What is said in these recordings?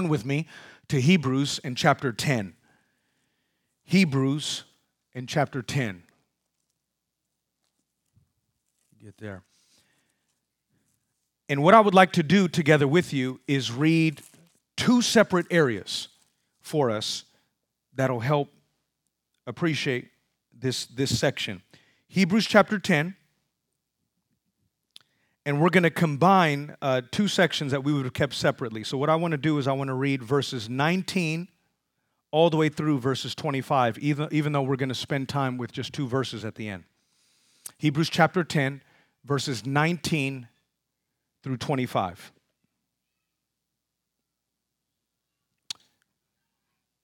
Turn with me to Hebrews in chapter 10. Hebrews in chapter 10. Get there. And what I would like to do together with you is read two separate areas for us that'll help appreciate this, this section. Hebrews chapter 10, and we're going to combine uh, two sections that we would have kept separately. So, what I want to do is I want to read verses 19 all the way through verses 25, even, even though we're going to spend time with just two verses at the end. Hebrews chapter 10, verses 19 through 25.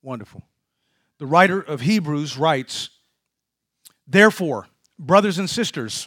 Wonderful. The writer of Hebrews writes, Therefore, brothers and sisters,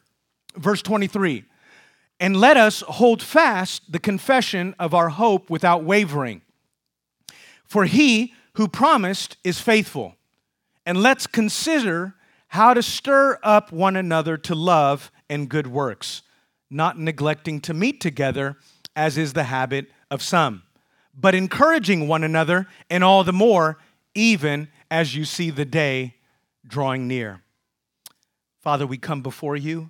Verse 23 And let us hold fast the confession of our hope without wavering. For he who promised is faithful. And let's consider how to stir up one another to love and good works, not neglecting to meet together, as is the habit of some, but encouraging one another, and all the more, even as you see the day drawing near. Father, we come before you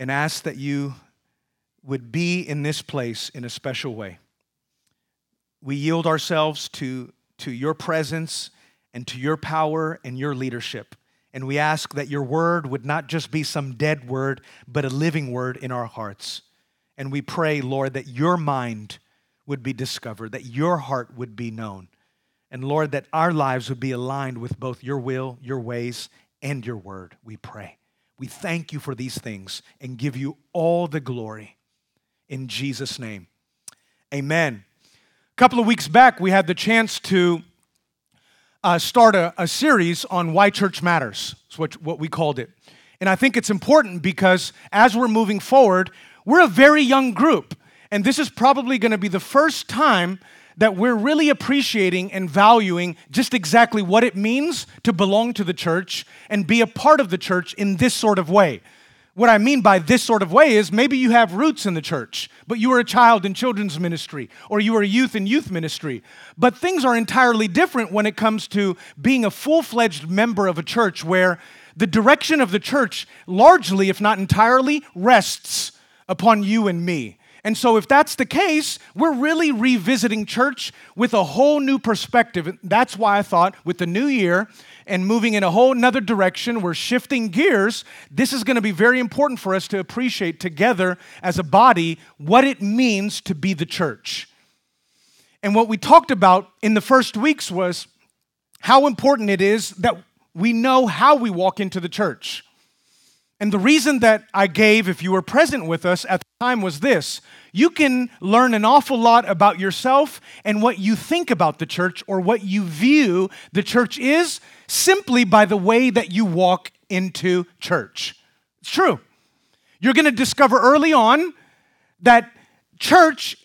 and ask that you would be in this place in a special way. We yield ourselves to, to your presence and to your power and your leadership. And we ask that your word would not just be some dead word, but a living word in our hearts. And we pray, Lord, that your mind would be discovered, that your heart would be known. And Lord, that our lives would be aligned with both your will, your ways, and your word. We pray. We thank you for these things and give you all the glory. In Jesus' name, amen. A couple of weeks back, we had the chance to uh, start a, a, series on why church matters. That's what, what we called it. And I think it's important because as we're moving forward, we're a very young group. And this is probably going to be the first time that we're really appreciating and valuing just exactly what it means to belong to the church and be a part of the church in this sort of way. What I mean by this sort of way is maybe you have roots in the church, but you were a child in children's ministry, or you were a youth in youth ministry. But things are entirely different when it comes to being a full fledged member of a church where the direction of the church, largely, if not entirely, rests upon you and me. And so, if that's the case, we're really revisiting church with a whole new perspective. That's why I thought with the new year and moving in a whole another direction, we're shifting gears. This is going to be very important for us to appreciate together as a body what it means to be the church. And what we talked about in the first weeks was how important it is that we know how we walk into the church. And the reason that I gave, if you were present with us at the time, was this you can learn an awful lot about yourself and what you think about the church or what you view the church is simply by the way that you walk into church. It's true. You're going to discover early on that church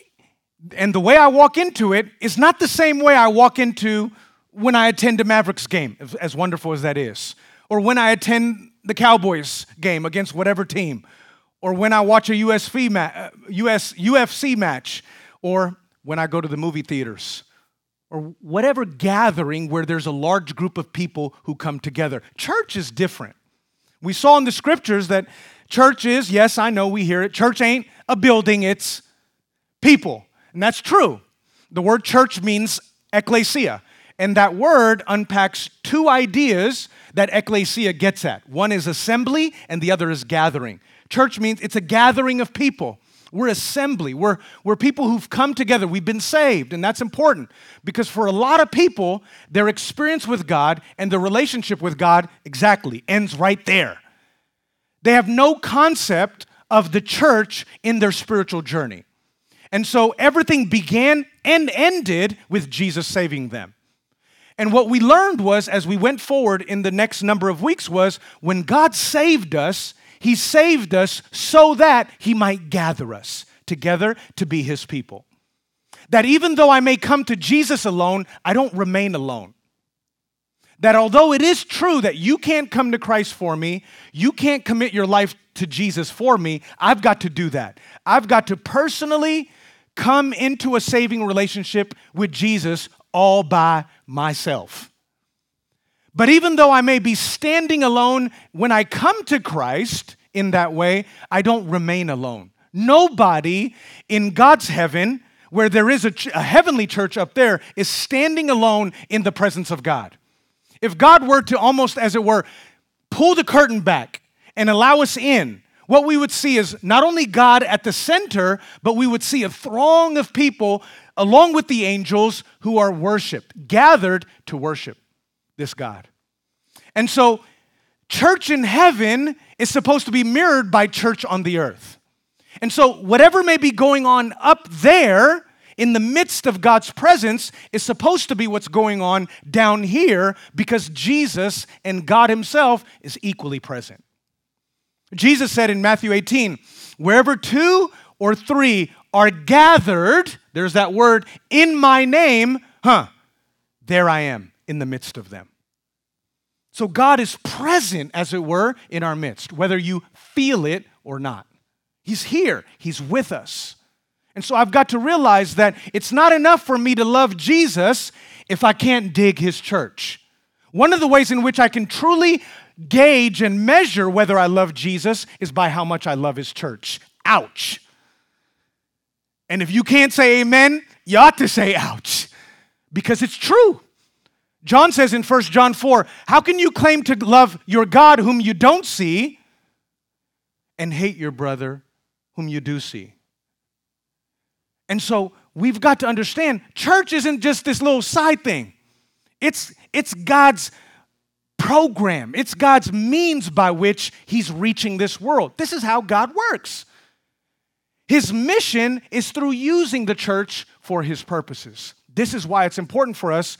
and the way I walk into it is not the same way I walk into when I attend a Mavericks game, as wonderful as that is, or when I attend the Cowboys game against whatever team, or when I watch a USF ma- US, uh, UFC match, or when I go to the movie theaters, or whatever gathering where there's a large group of people who come together. Church is different. We saw in the scriptures that church is, yes, I know we hear it, church ain't a building, it's people. And that's true. The word church means ecclesia. And that word unpacks two ideas that ecclesia gets at one is assembly, and the other is gathering. Church means it's a gathering of people. We're assembly. We're, we're people who've come together. We've been saved, and that's important because for a lot of people, their experience with God and their relationship with God exactly ends right there. They have no concept of the church in their spiritual journey. And so everything began and ended with Jesus saving them. And what we learned was, as we went forward in the next number of weeks, was when God saved us, He saved us so that He might gather us together to be His people. That even though I may come to Jesus alone, I don't remain alone. That although it is true that you can't come to Christ for me, you can't commit your life to Jesus for me, I've got to do that. I've got to personally come into a saving relationship with Jesus all by myself. But even though I may be standing alone when I come to Christ in that way, I don't remain alone. Nobody in God's heaven, where there is a, ch- a, heavenly church up there, is standing alone in the presence of God. If God were to almost, as it were, pull the curtain back and allow us in, what we would see is not only God at the center, but we would see a throng of people along with the angels who are worshiped, gathered to worship this God. And so, church in heaven is supposed to be mirrored by church on the earth. And so, whatever may be going on up there in the midst of God's presence is supposed to be what's going on down here because Jesus and God Himself is equally present. Jesus said in Matthew 18, wherever two or three are gathered, there's that word, in my name, huh, there I am in the midst of them. So God is present, as it were, in our midst, whether you feel it or not. He's here, He's with us. And so I've got to realize that it's not enough for me to love Jesus if I can't dig His church. One of the ways in which I can truly gauge and measure whether I love Jesus is by how much I love his church. Ouch. And if you can't say amen, you ought to say ouch because it's true. John says in 1 John 4, How can you claim to love your God whom you don't see and hate your brother whom you do see? And so we've got to understand church isn't just this little side thing, it's, it's God's program, it's God's means by which He's reaching this world. This is how God works. His mission is through using the church for His purposes. This is why it's important for us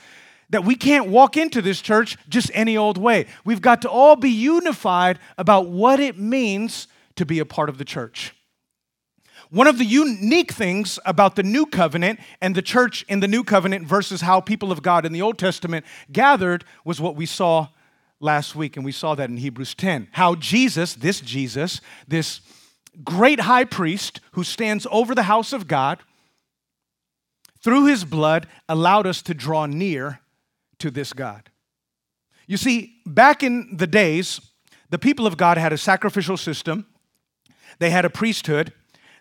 that we can't walk into this church just any old way. We've got to all be unified about what it means to be a part of the church. One of the unique things about the new covenant and the church in the new covenant versus how people of God in the Old Testament gathered was what we saw last week, and we saw that in Hebrews 10. How Jesus, this Jesus, this great high priest who stands over the house of God, through his blood allowed us to draw near to this God. You see, back in the days, the people of God had a sacrificial system, they had a priesthood,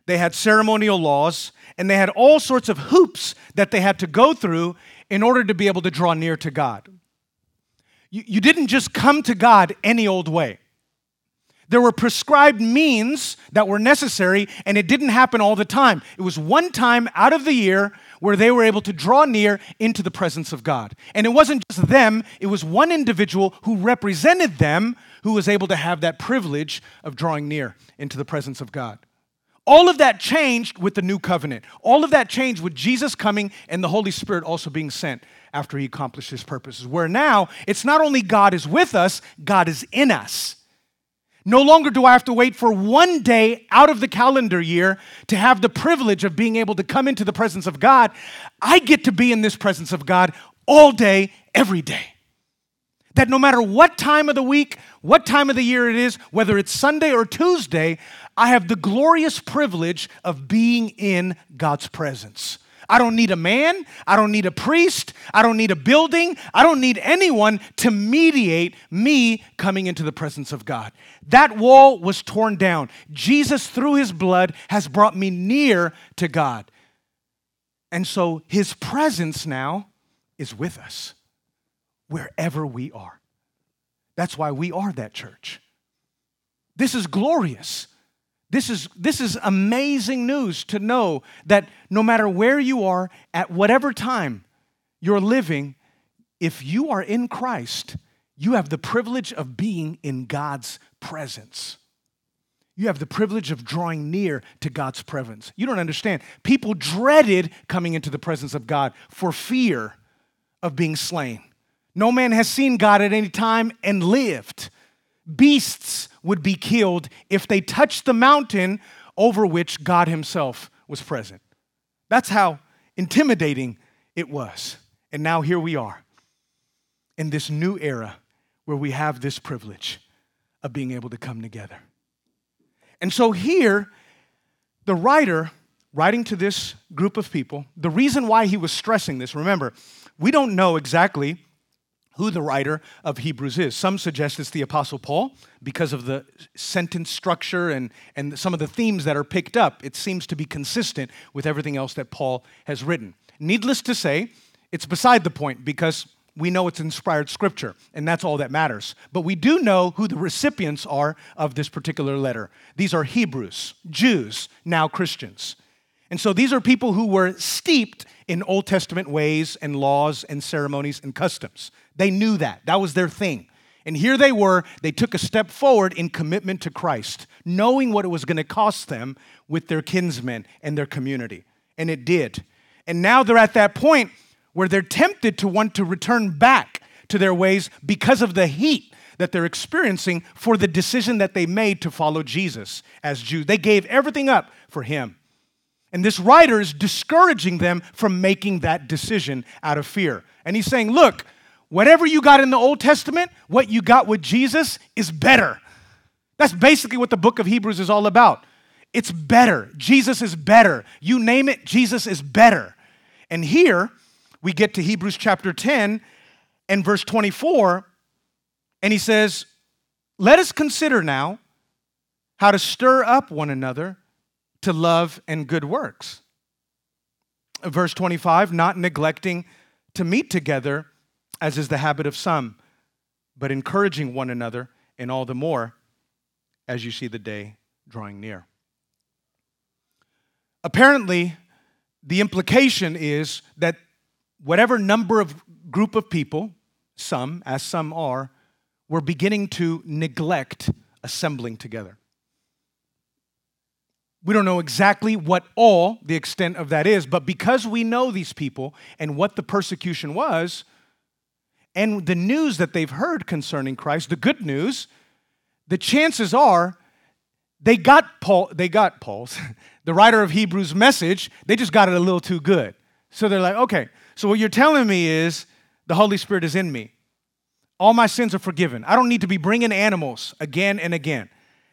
they had ceremonial laws, and they had all sorts of hoops that they had to go through in order to be able to draw near to God you, you didn't just come to God any old way. There were prescribed means that were necessary, and it didn't happen all the time. It was one time out of the year where they were able to draw near into the presence of God. And it wasn't just them, it was one individual who represented them who was able to have that privilege of drawing near into the presence of God. All of that changed with the new covenant. All of that changed with Jesus coming and the Holy Spirit also being sent after he accomplished his purposes. Where now, it's not only God is with us, God is in us. No longer do I have to wait for one day out of the calendar year to have the privilege of being able to come into the presence of God. I get to be in this presence of God all day, every day. That no matter what time of the week, what time of the year it is, whether it's Sunday or Tuesday, I have the glorious privilege of being in God's presence. I don't need a man. I don't need a priest. I don't need a building. I don't need anyone to mediate me coming into the presence of God. That wall was torn down. Jesus, through his blood, has brought me near to God. And so his presence now is with us wherever we are. That's why we are that church. This is glorious. This is, this is amazing news to know that no matter where you are, at whatever time you're living, if you are in Christ, you have the privilege of being in God's presence. You have the privilege of drawing near to God's presence. You don't understand. People dreaded coming into the presence of God for fear of being slain. No man has seen God at any time and lived. Beasts would be killed if they touched the mountain over which God Himself was present. That's how intimidating it was. And now here we are in this new era where we have this privilege of being able to come together. And so here, the writer, writing to this group of people, the reason why he was stressing this, remember, we don't know exactly who the writer of Hebrews is. Some suggest it's the Apostle Paul because of the sentence structure and, and some of the themes that are picked up. It seems to be consistent with everything else that Paul has written. Needless to say, it's beside the point because we know it's inspired scripture, and that's all that matters. But we do know who the recipients are of this particular letter. These are Hebrews, Jews, now Christians. And so these are people who were steeped in Old Testament ways and laws and ceremonies and customs. They knew that. That was their thing. And here they were, they took a step forward in commitment to Christ, knowing what it was going to cost them with their kinsmen and their community. And it did. And now they're at that point where they're tempted to want to return back to their ways because of the heat that they're experiencing for the decision that they made to follow Jesus as Jews. They gave everything up for him. And this writer is discouraging them from making that decision out of fear. And he's saying, look, whatever you got in the Old Testament, what you got with Jesus is better. That's basically what the book of Hebrews is all about. It's better. Jesus is better. You name it, Jesus is better. And here, we get to Hebrews chapter 10 and verse 24, and he says, Let us consider now how to stir up one another to love and good works. Verse 25, not neglecting to meet together, as is the habit of some, but encouraging one another, and all the more as you see the day drawing near. Apparently, the implication is that whatever number of group of people, some, as some are, were beginning to neglect assembling together. We don't know exactly what all the extent of that is, but because we know these people and what the persecution was, and the news that they've heard concerning Christ, the good news, the chances are they got Paul, they got Paul's, the writer of Hebrews message, they just got it a little too good. So they're like, okay, so, what you're telling me is the Holy Spirit is in me. All my sins are forgiven. I don't need to be bringing animals again and again.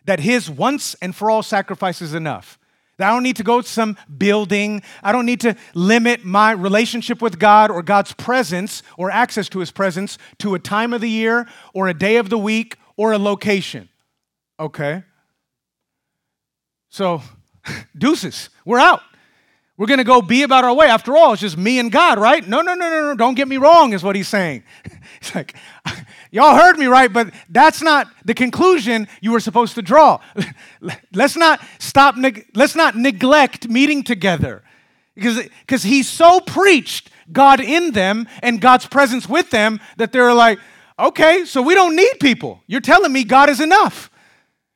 That His once and for all sacrifice is enough. I don't need to go to some building. I don't need to limit my relationship with God or God's presence or access to His presence to a time of the year or a day of the week or a location. Okay? So, deuces, we're out. We're going to go be about our way. After all, it's just me and God, right? No, no, no, no, no. Don't get me wrong, is what he's saying. It's like, y'all heard me right, but that's not the conclusion you were supposed to draw. let's not stop, let's not neglect meeting together. Because, because he so preached God in them and God's presence with them that they're like, okay, so we don't need people. You're telling me God is enough.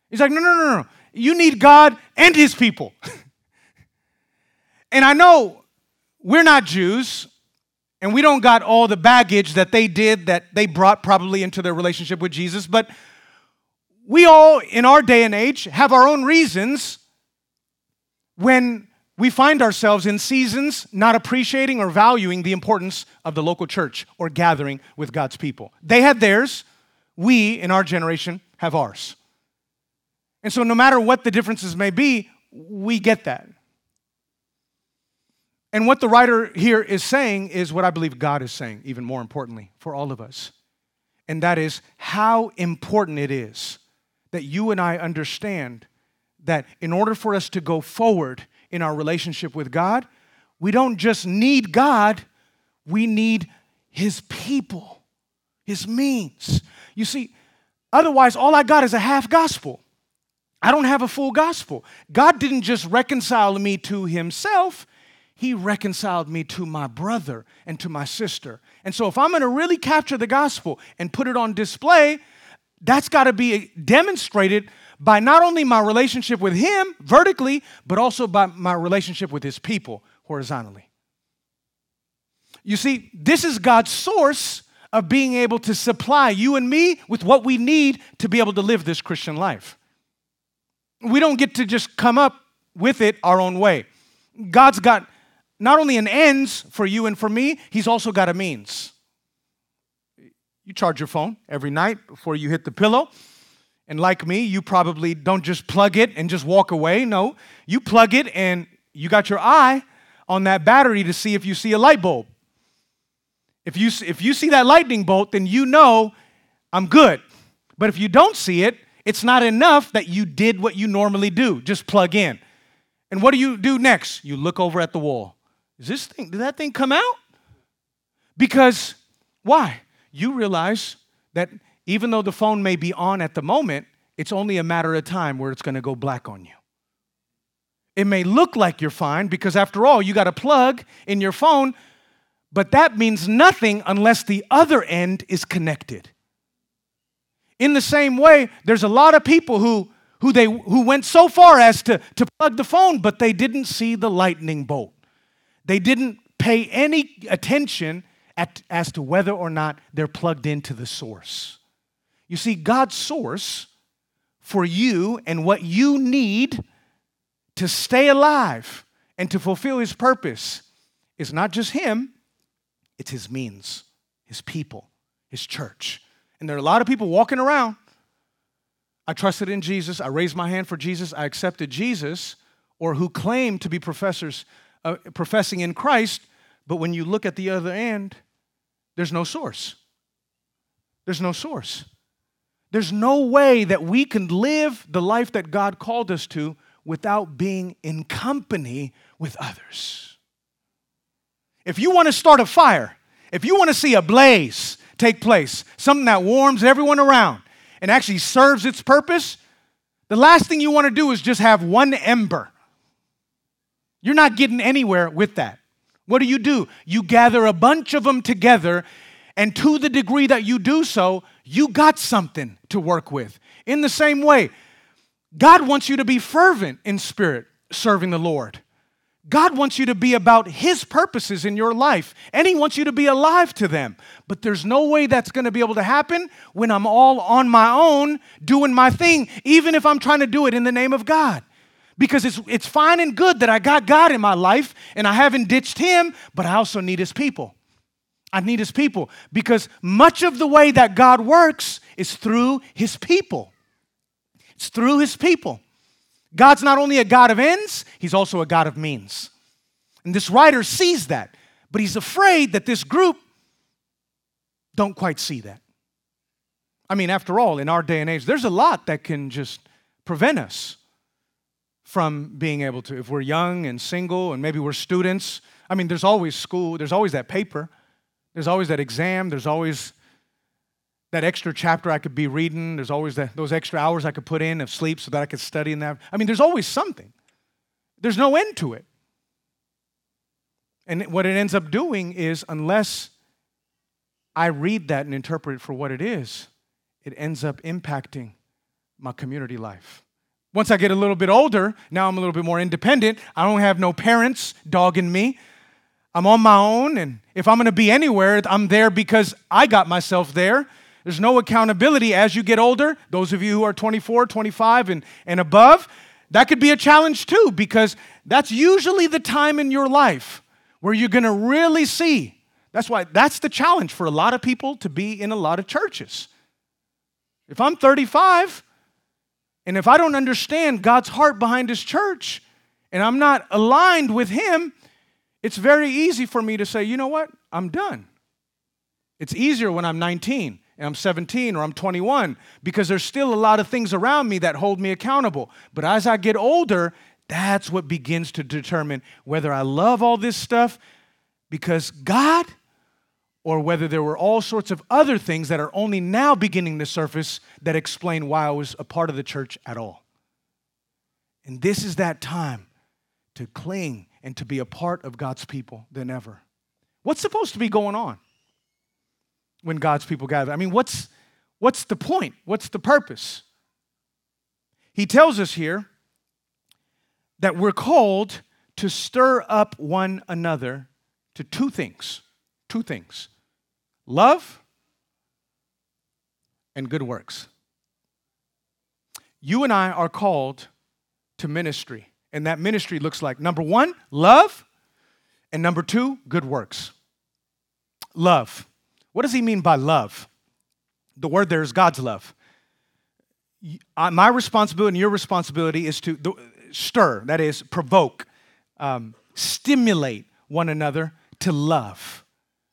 He's like, no, no, no, no. You need God and his people. And I know we're not Jews, and we don't got all the baggage that they did that they brought probably into their relationship with Jesus, but we all, in our day and age, have our own reasons when we find ourselves in seasons not appreciating or valuing the importance of the local church or gathering with God's people. They had theirs, we in our generation have ours. And so, no matter what the differences may be, we get that. And what the writer here is saying is what I believe God is saying, even more importantly, for all of us. And that is how important it is that you and I understand that in order for us to go forward in our relationship with God, we don't just need God, we need His people, His means. You see, otherwise, all I got is a half gospel. I don't have a full gospel. God didn't just reconcile me to Himself, he reconciled me to my brother and to my sister. And so, if I'm going to really capture the gospel and put it on display, that's got to be demonstrated by not only my relationship with Him vertically, but also by my relationship with His people horizontally. You see, this is God's source of being able to supply you and me with what we need to be able to live this Christian life. We don't get to just come up with it our own way. God's got not only an ends for you and for me, He's also got a means. You charge your phone every night before you hit the pillow. And like me, you probably don't just plug it and just walk away. No, you plug it and you got your eye on that battery to see if you see a light bulb. If you, if you see that lightning bolt, then you know I'm good. But if you don't see it, it's not enough that you did what you normally do, just plug in. And what do you do next? You look over at the wall. Is this thing, did that thing come out? Because why? You realize that even though the phone may be on at the moment, it's only a matter of time where it's going to go black on you. It may look like you're fine because, after all, you got a plug in your phone but that means nothing unless the other end is connected. In the same way, there's a lot of people who, who, they, who went so far as to, to plug the phone, but they didn't see the lightning bolt. They didn't pay any attention at, as to whether or not they're plugged into the source. You see, God's source for you and what you need to stay alive and to fulfill His purpose is not just Him, it's his means, his people, his church. And there are a lot of people walking around. I trusted in Jesus. I raised my hand for Jesus. I accepted Jesus, or who claim to be professors, uh, professing in Christ. But when you look at the other end, there's no source. There's no source. There's no way that we can live the life that God called us to without being in company with others. If you want to start a fire, if you want to see a blaze take place, something that warms everyone around and actually serves its purpose, the last thing you want to do is just have one ember. You're not getting anywhere with that. What do you do? You gather a bunch of them together, and to the degree that you do so, you got something to work with. In the same way, God wants you to be fervent in spirit, serving the Lord. God wants you to be about His purposes in your life, and He wants you to be alive to them. But there's no way that's going to be able to happen when I'm all on my own doing my thing, even if I'm trying to do it in the name of God. Because it's, it's fine and good that I got God in my life and I haven't ditched Him, but I also need His people. I need His people because much of the way that God works is through His people. It's through His people. God's not only a God of ends, He's also a God of means. And this writer sees that, but he's afraid that this group don't quite see that. I mean, after all, in our day and age, there's a lot that can just prevent us from being able to, if we're young and single and maybe we're students. I mean, there's always school, there's always that paper, there's always that exam, there's always that extra chapter I could be reading. There's always that, those extra hours I could put in of sleep so that I could study in that. I mean, there's always something. There's no end to it. And what it ends up doing is, unless I read that and interpret it for what it is, it ends up impacting my community life. Once I get a little bit older, now I'm a little bit more independent. I don't have no parents dogging me. I'm on my own, and if I'm gonna be anywhere, I'm there because I got myself there there's no accountability as you get older. Those of you who are 24, 25, and, and above, that could be a challenge too, because that's usually the time in your life where you're going to really see. That's why that's the challenge for a lot of people to be in a lot of churches. If I'm 35 and if I don't understand God's heart behind His church and I'm not aligned with Him, it's very easy for me to say, you know what? I'm done. It's easier when I'm 19 and I'm 17 or I'm 21 because there's still a lot of things around me that hold me accountable. But as I get older, that's what begins to determine whether I love all this stuff because God or whether there were all sorts of other things that are only now beginning to surface that explain why I was a part of the church at all. And this is that time to cling and to be a part of God's people than ever. What's supposed to be going on? when God's people gather? I mean, what's, What's the point? What's the purpose? He tells us here that we're called to stir up one another to two things. Two things love and good works. You and I are called to ministry, and that ministry looks like number one, love, and number two, good works. Love. What does he mean by love? The word there is God's love. My responsibility and your responsibility is to stir, that is, provoke, um, stimulate one another to love.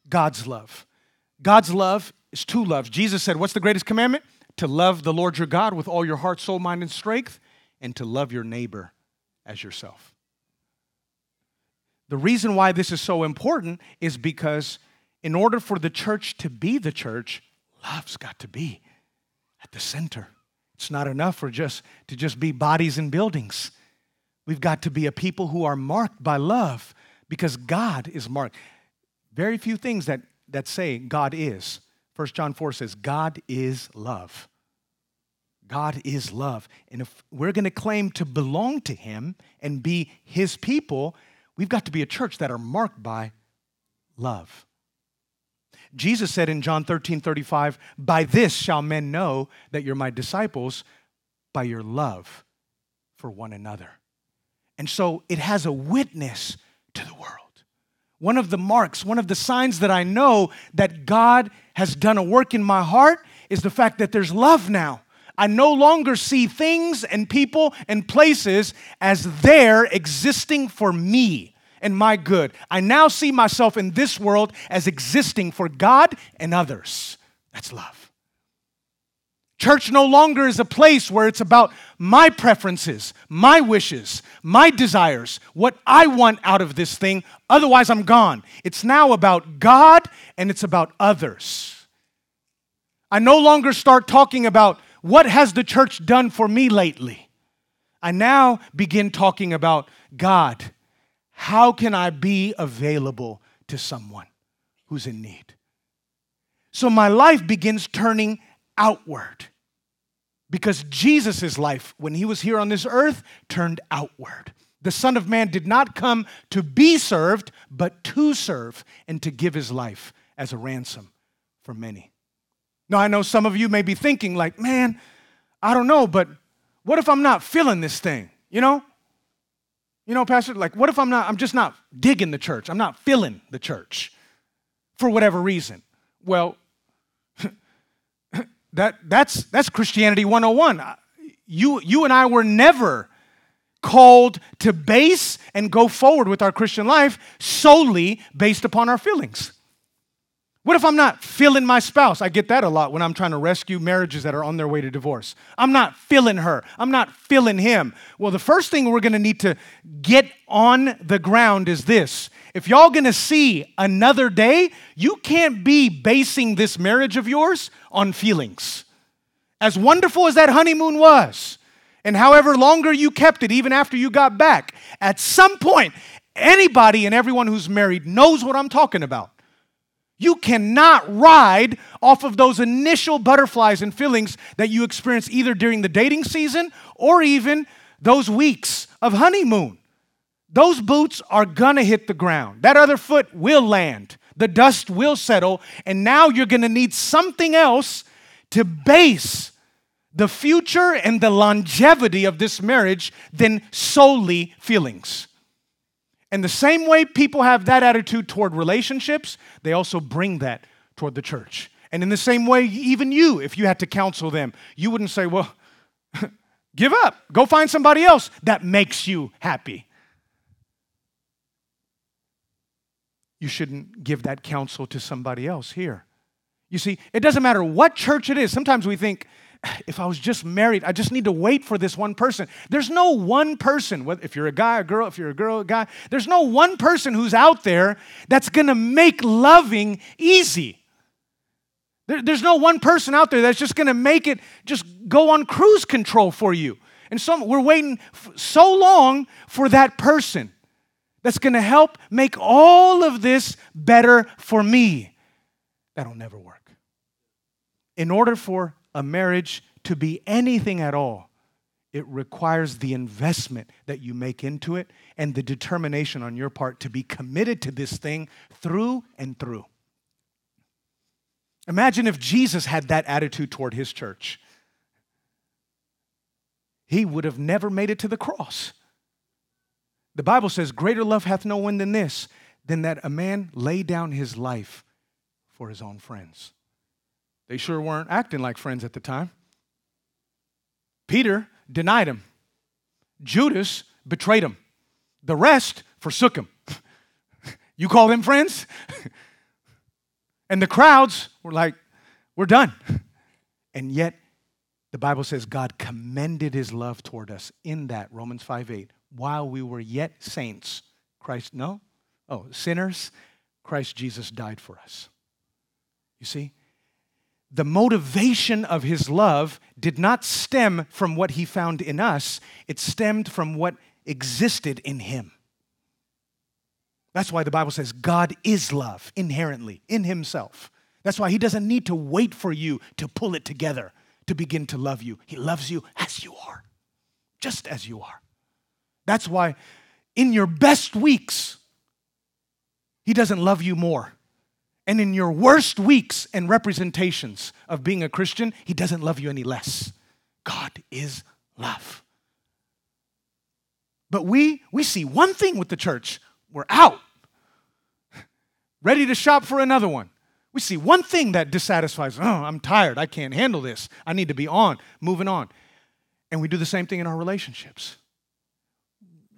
God's love. God's love is two loves. Jesus said, What's the greatest commandment? To love the Lord your God with all your heart, soul, mind, and strength, and to love your neighbor as yourself. The reason why this is so important is because in order for the church to be the church, love's got to be at the center. It's not enough for just to just be bodies and buildings. We've got to be a people who are marked by love because God is marked. Very few things that, that say God is. 1 John 4 says, God is love. God is love. And if we're going to claim to belong to Him and be His people, we've got to be a church that are marked by love. Jesus said in John 13 35, By this shall men know that you're my disciples, by your love for one another. And so it has a witness to the world. One of the marks, one of the signs that I know that God has done a work in my heart is the fact that there's love now. I no longer see things and people and places as there existing for me and my good. I now see myself in this world as existing for God and others. That's love. Church no longer is a place where it's about my preferences, my wishes, my desires, what I want out of this thing, otherwise I'm gone. It's now about God and it's about others. I no longer start talking about what has the church done for me lately. I now begin talking about God. How can I be available to someone who's in need? So my life begins turning outward because Jesus' life, when he was here on this earth, turned outward. The Son of Man did not come to be served, but to serve and to give his life as a ransom for many. Now, I know some of you may be thinking, like, man, I don't know, but what if I'm not feeling this thing? You know? You know, Pastor, like, what if I'm not, I'm just not digging the church? I'm not feeling the church for whatever reason. Well, that, that's, that's Christianity 101. You, you and I were never called to base and go forward with our Christian life solely based upon our feelings. What if I'm not feeling my spouse? I get that a lot when I'm trying to rescue marriages that are on their way to divorce. I'm not feeling her. I'm not feeling him. Well, the first thing we're going to need to get on the ground is this. If y'all going to see another day, you can't be basing this marriage of yours on feelings. As wonderful as that honeymoon was, and however longer you kept it, even after you got back, at some point, anybody and everyone who's married knows what I'm talking about. You cannot ride off of those initial butterflies and feelings that you experience either during the dating season or even those weeks of honeymoon. Those boots are gonna hit the ground. That other foot will land. The dust will settle. And now you're gonna need something else to base the future and the longevity of this marriage than solely feelings. And the same way people have that attitude toward relationships, they also bring that toward the church. And in the same way, even you, if you had to counsel them, you wouldn't say, well, give up, go find somebody else that makes you happy. You shouldn't give that counsel to somebody else here. You see, it doesn't matter what church it is. Sometimes we think, if I was just married, I just need to wait for this one person. There's no one person, if you're a guy, a girl, if you're a girl, a guy, there's no one person who's out there that's gonna make loving easy. There, there's no one person out there that's just gonna make it just go on cruise control for you. And some, we're waiting so long for that person that's gonna help make all of this better for me. That'll never work. In order for a marriage to be anything at all, it requires the investment that you make into it and the determination on your part to be committed to this thing through and through. Imagine if Jesus had that attitude toward his church. He would have never made it to the cross. The Bible says, Greater love hath no one than this, than that a man lay down his life for his own friends. They sure weren't acting like friends at the time. Peter denied him, Judas betrayed him, the rest forsook him. you call them friends? and the crowds were like, We're done. And yet, the Bible says God commended his love toward us in that, Romans 5 8, while we were yet saints. Christ, no? Oh, sinners, Christ Jesus died for us. You see? The motivation of his love did not stem from what he found in us, it stemmed from what existed in him. That's why the Bible says God is love inherently in himself. That's why he doesn't need to wait for you to pull it together to begin to love you. He loves you as you are, just as you are. That's why in your best weeks, he doesn't love you more. And in your worst weeks and representations of being a Christian, he doesn't love you any less. God is love. But we we see one thing with the church, we're out. Ready to shop for another one. We see one thing that dissatisfies, oh, I'm tired, I can't handle this. I need to be on, moving on. And we do the same thing in our relationships.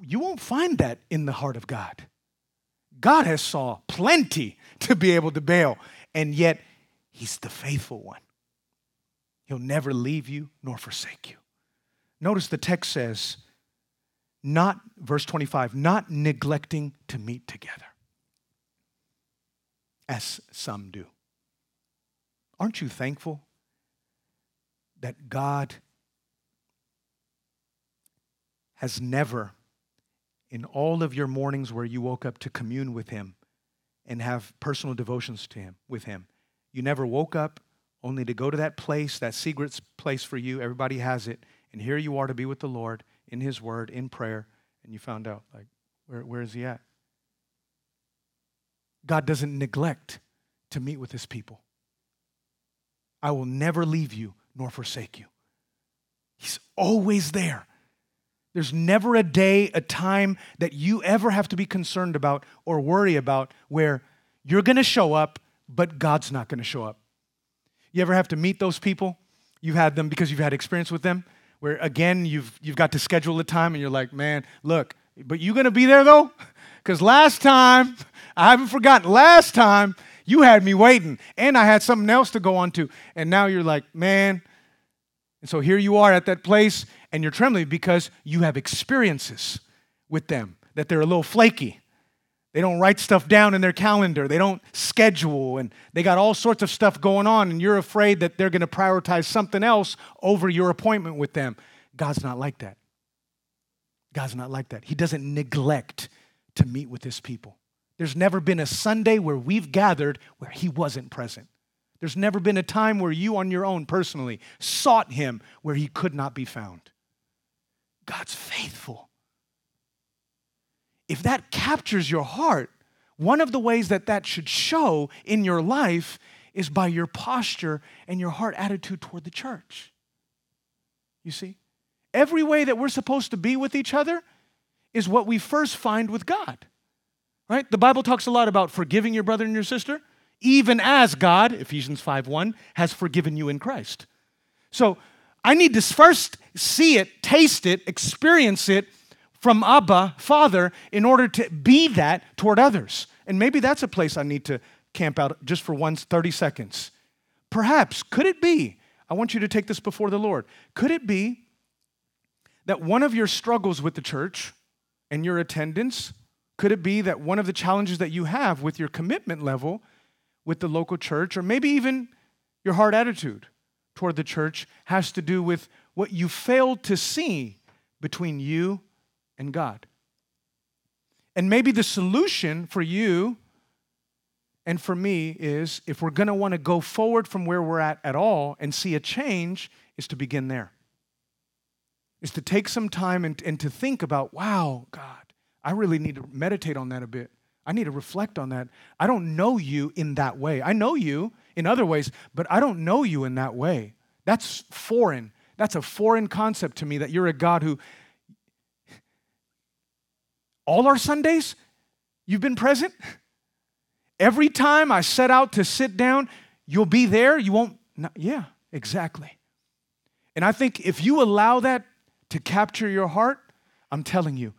You won't find that in the heart of God. God has saw plenty to be able to bail, and yet he's the faithful one. He'll never leave you nor forsake you. Notice the text says, not, verse 25, not neglecting to meet together, as some do. Aren't you thankful that God has never in all of your mornings where you woke up to commune with Him and have personal devotions to Him with Him. You never woke up only to go to that place, that secret place for you. Everybody has it. And here you are to be with the Lord in His Word, in prayer, and you found out, like, where, where is He at? God doesn't neglect to meet with His people. I will never leave you nor forsake you. He's always there. There's never a day, a time that you ever have to be concerned about or worry about where you're going to show up, but God's not going to show up. You ever have to meet those people? You've had them because you've had experience with them, where again, you've, you've got to schedule a time and you're like, man, look, but you're going to be there though? Because last time, I haven't forgotten, last time you had me waiting and I had something else to go on to. And now you're like, man. And so here you are at that place and you're trembling because you have experiences with them, that they're a little flaky. They don't write stuff down in their calendar. They don't schedule, and they got all sorts of stuff going on, and you're afraid that they're going to prioritize something else over your appointment with them. God's not like that. God's not like that. He doesn't neglect to meet with his people. There's never been a Sunday where we've gathered where he wasn't present. There's never been a time where you, on your own personally, sought him where he could not be found. God's faithful. If that captures your heart, one of the ways that that should show in your life is by your posture and your heart attitude toward the church. You see? Every way that we're supposed to be with each other is what we first find with God. Right? The Bible talks a lot about forgiving your brother and your sister, even as God, Ephesians 5:1, has forgiven you in Christ. So, I need to first see it, taste it, experience it from Abba, Father, in order to be that toward others. And maybe that's a place I need to camp out just for one 30 seconds. Perhaps, could it be, I want you to take this before the Lord, could it be that one of your struggles with the church and your attendance, could it be that one of the challenges that you have with your commitment level with the local church, or maybe even your hard attitude, toward the church has to do with what you failed to see between you and God. And maybe the solution for you and for me is if we're going to want to go forward from where we're at at all and see a change, is to begin there. Is to take some time and, and to think about, wow, God, I really need to meditate on that a bit. I need to reflect on that. I don't know you in that way. I know you in other ways, but I don't know you in that way. That's foreign. That's a foreign concept to me that you're a God who, all our Sundays, you've been present. Every time I set out to sit down, you'll be there. You won't, not, yeah, exactly. And I think if you allow that to capture your heart, I'm telling you,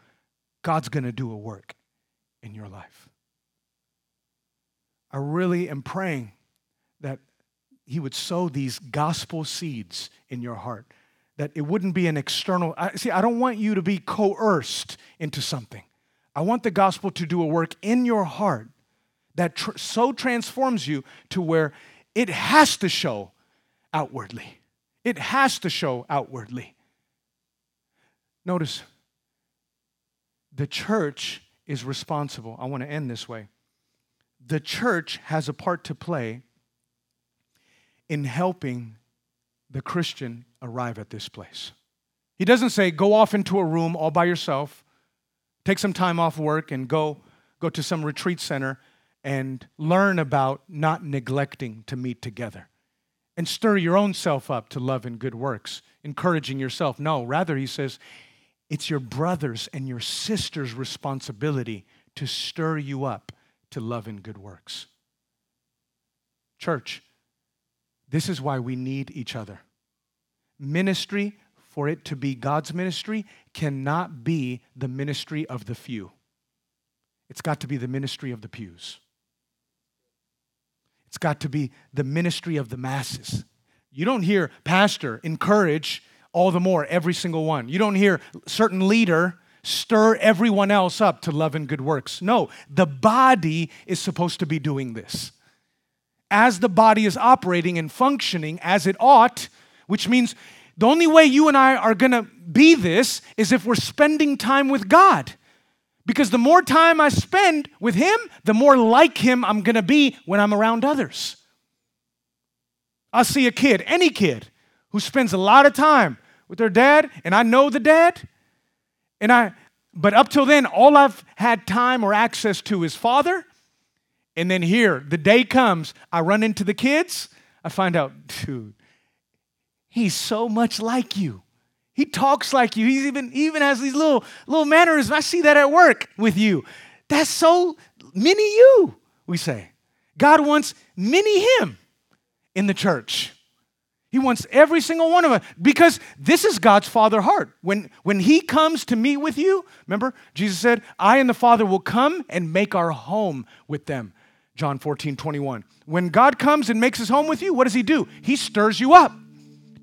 God's gonna do a work in your life. I really am praying that He would sow these gospel seeds in your heart, that it wouldn't be an external. I, see, I don't want you to be coerced into something. I want the gospel to do a work in your heart that tr- so transforms you to where it has to show outwardly. It has to show outwardly. Notice, the church is responsible. I want to end this way. The church has a part to play in helping the Christian arrive at this place. He doesn't say, go off into a room all by yourself, take some time off work, and go, go to some retreat center and learn about not neglecting to meet together and stir your own self up to love and good works, encouraging yourself. No, rather, he says, it's your brother's and your sister's responsibility to stir you up to love and good works. Church, this is why we need each other. Ministry, for it to be God's ministry, cannot be the ministry of the few. It's got to be the ministry of the pews. It's got to be the ministry of the masses. You don't hear pastor encourage all the more every single one. You don't hear certain leader stir everyone else up to love and good works. No, the body is supposed to be doing this. As the body is operating and functioning as it ought, which means the only way you and I are to be this is if we're spending time with God. Because the more time I spend with Him, the more like Him I'm gonna be when I'm around others. I see a kid, any kid, who spends a lot of time with their dad, and I know the dad, and I, but up till then, all I've had time or access to is father. And then here, the day comes, I run into the kids, I find out, dude, he's so much like you. He talks like you. He even, even has these little, little mannerisms. I see that at work with you. That's so mini you, we say. God wants mini him in the church. He wants every single one of us because this is God's Father heart. When, when He comes to meet with you, remember, Jesus said, I and the Father will come and make our home with them. John 14, 21. When God comes and makes His home with you, what does He do? He stirs you up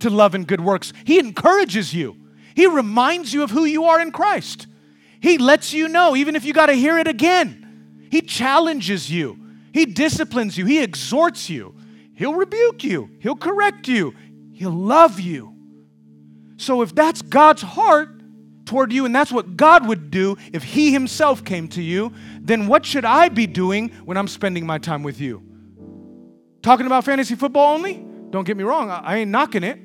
to love and good works. He encourages you, He reminds you of who you are in Christ. He lets you know, even if you got to hear it again. He challenges you, He disciplines you, He exhorts you, He'll rebuke you, He'll correct you, He'll love you. So if that's God's heart, toward you, and that's what God would do if He Himself came to you, then what should I be doing when I'm spending my time with you? Talking about fantasy football only? Don't get me wrong, I ain't knocking it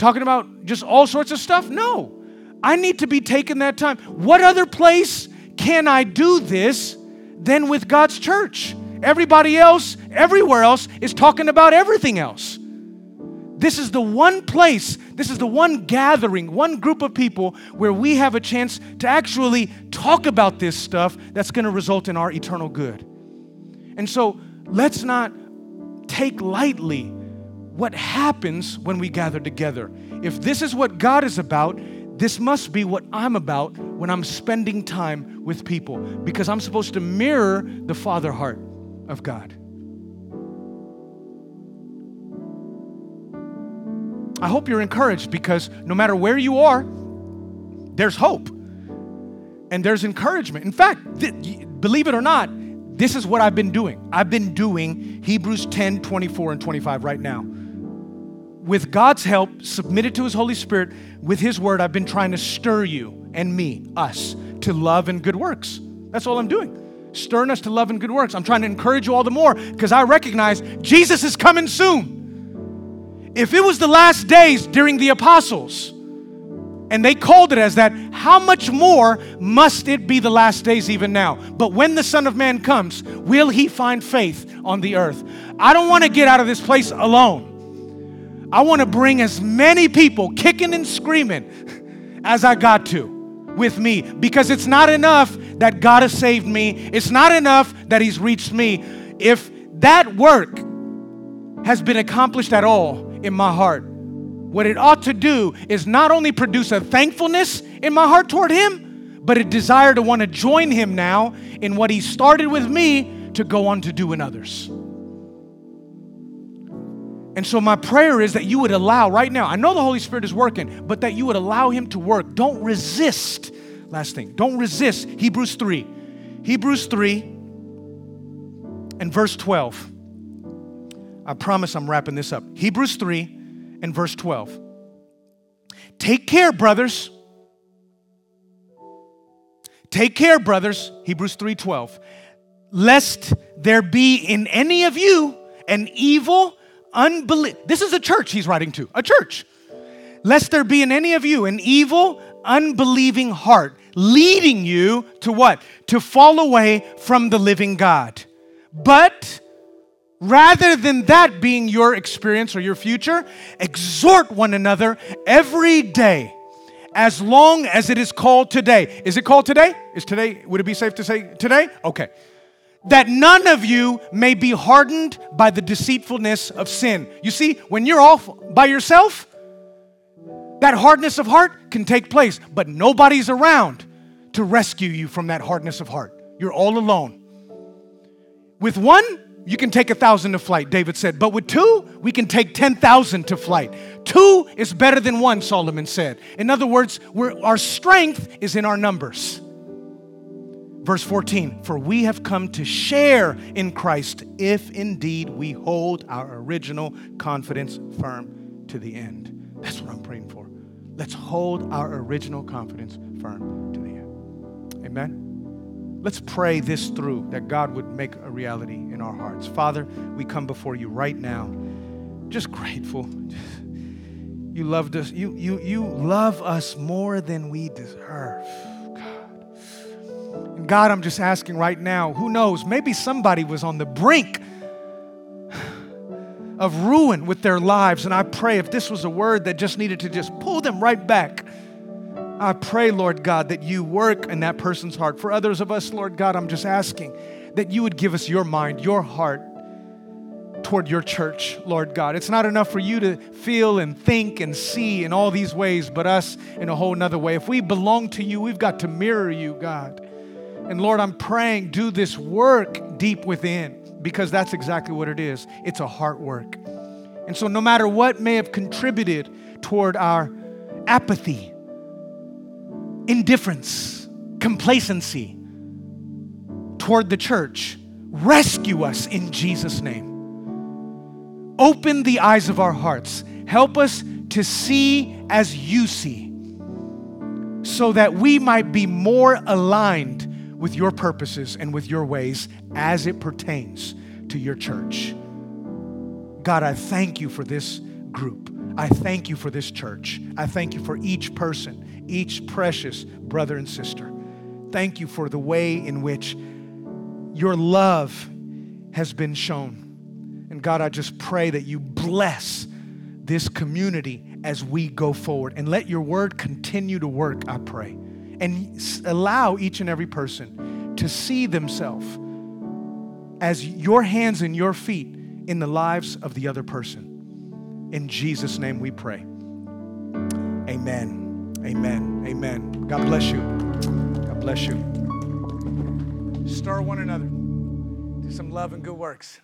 talking about just all sorts of stuff? No. I need to be taking that time. What other place can I do this than with God's church? Everybody else, everywhere else, is talking about everything else. This is the one place, this is the one gathering, one group of people where we have a chance to actually talk about this stuff that's going to result in our eternal good. And so let's not take lightly what happens when we gather together. If this is what God is about, this must be what I'm about when I'm spending time with people because I'm supposed to mirror the Father heart of God. I hope you're encouraged because no matter where you are, there's hope and there's encouragement. In fact, th- believe it or not, this is what I've been doing. I've been doing Hebrews 10 24 and 25 right now with God's help, submitted to His Holy Spirit, with His Word, I've been trying to stir you and me, us, to love and good works. That's all I'm doing. stirring us to love and good works. I'm trying to encourage you all the more because I recognize Jesus is coming soon. If it was the last days during the apostles, and they called it as that, how much more must it be the last days even now? But when the Son of Man comes, will he find faith on the earth? I don't want to get out of this place alone. I want to bring as many people kicking and screaming as I got to with me because it's not enough that God has saved me, it's not enough that He's reached me. If that work has been accomplished at all in my heart, what it ought to do is not only produce a thankfulness in my heart toward Him, but a desire to want to join Him now in what He started with me to go on to do in others. And so, my prayer is that you would allow right now, I know the Holy Spirit is working, but that you would allow Him to work. Don't resist. Last thing, don't resist. Hebrews 3. Hebrews 3 and verse 12. I promise I'm wrapping this up. Hebrews 3 and verse 12. Take care, brothers. Take care, brothers, Hebrews 3:12, lest there be in any of you an evil unbelief. This is a church he's writing to, a church. Lest there be in any of you an evil, unbelieving heart, leading you to what? To fall away from the living God. But Rather than that being your experience or your future, exhort one another every day as long as it is called today. Is it called today? Is today, would it be safe to say today? Okay. That none of you may be hardened by the deceitfulness of sin. You see, when you're off by yourself, that hardness of heart can take place, but nobody's around to rescue you from that hardness of heart. You're all alone. With one, you can take a thousand to flight, David said, but with two, we can take 10,000 to flight. Two is better than one, Solomon said. In other words, our strength is in our numbers. Verse 14, for we have come to share in Christ if indeed we hold our original confidence firm to the end. That's what I'm praying for. Let's hold our original confidence firm to the end. Amen. Let's pray this through that God would make a reality in our hearts. Father, we come before you right now, just grateful. You loved us. You, you, you love us more than we deserve. God. And God, I'm just asking right now, who knows? Maybe somebody was on the brink of ruin with their lives. And I pray if this was a word that just needed to just pull them right back I pray, Lord God, that you work in that person's heart. For others of us, Lord God, I'm just asking that you would give us your mind, your heart toward your church, Lord God. It's not enough for you to feel and think and see in all these ways, but us in a whole nother way. If we belong to you, we've got to mirror you, God. And Lord, I'm praying, do this work deep within because that's exactly what it is. It's a heart work. And so, no matter what may have contributed toward our apathy, indifference, complacency toward the church. Rescue us in Jesus' name. Open the eyes of our hearts. Help us to see as you see so that we might be more aligned with your purposes and with your ways as it pertains to your church. God, I thank you for this group. I thank you for this church. I thank you for each person each precious brother and sister. Thank you for the way in which your love has been shown. And God, I just pray that you bless this community as we go forward and let your word continue to work, I pray. And allow each and every person to see themselves as your hands and your feet in the lives of the other person. In Jesus' name we pray. Amen. Amen. Amen. God bless you. God bless you. Stir one another. Do some love and good works.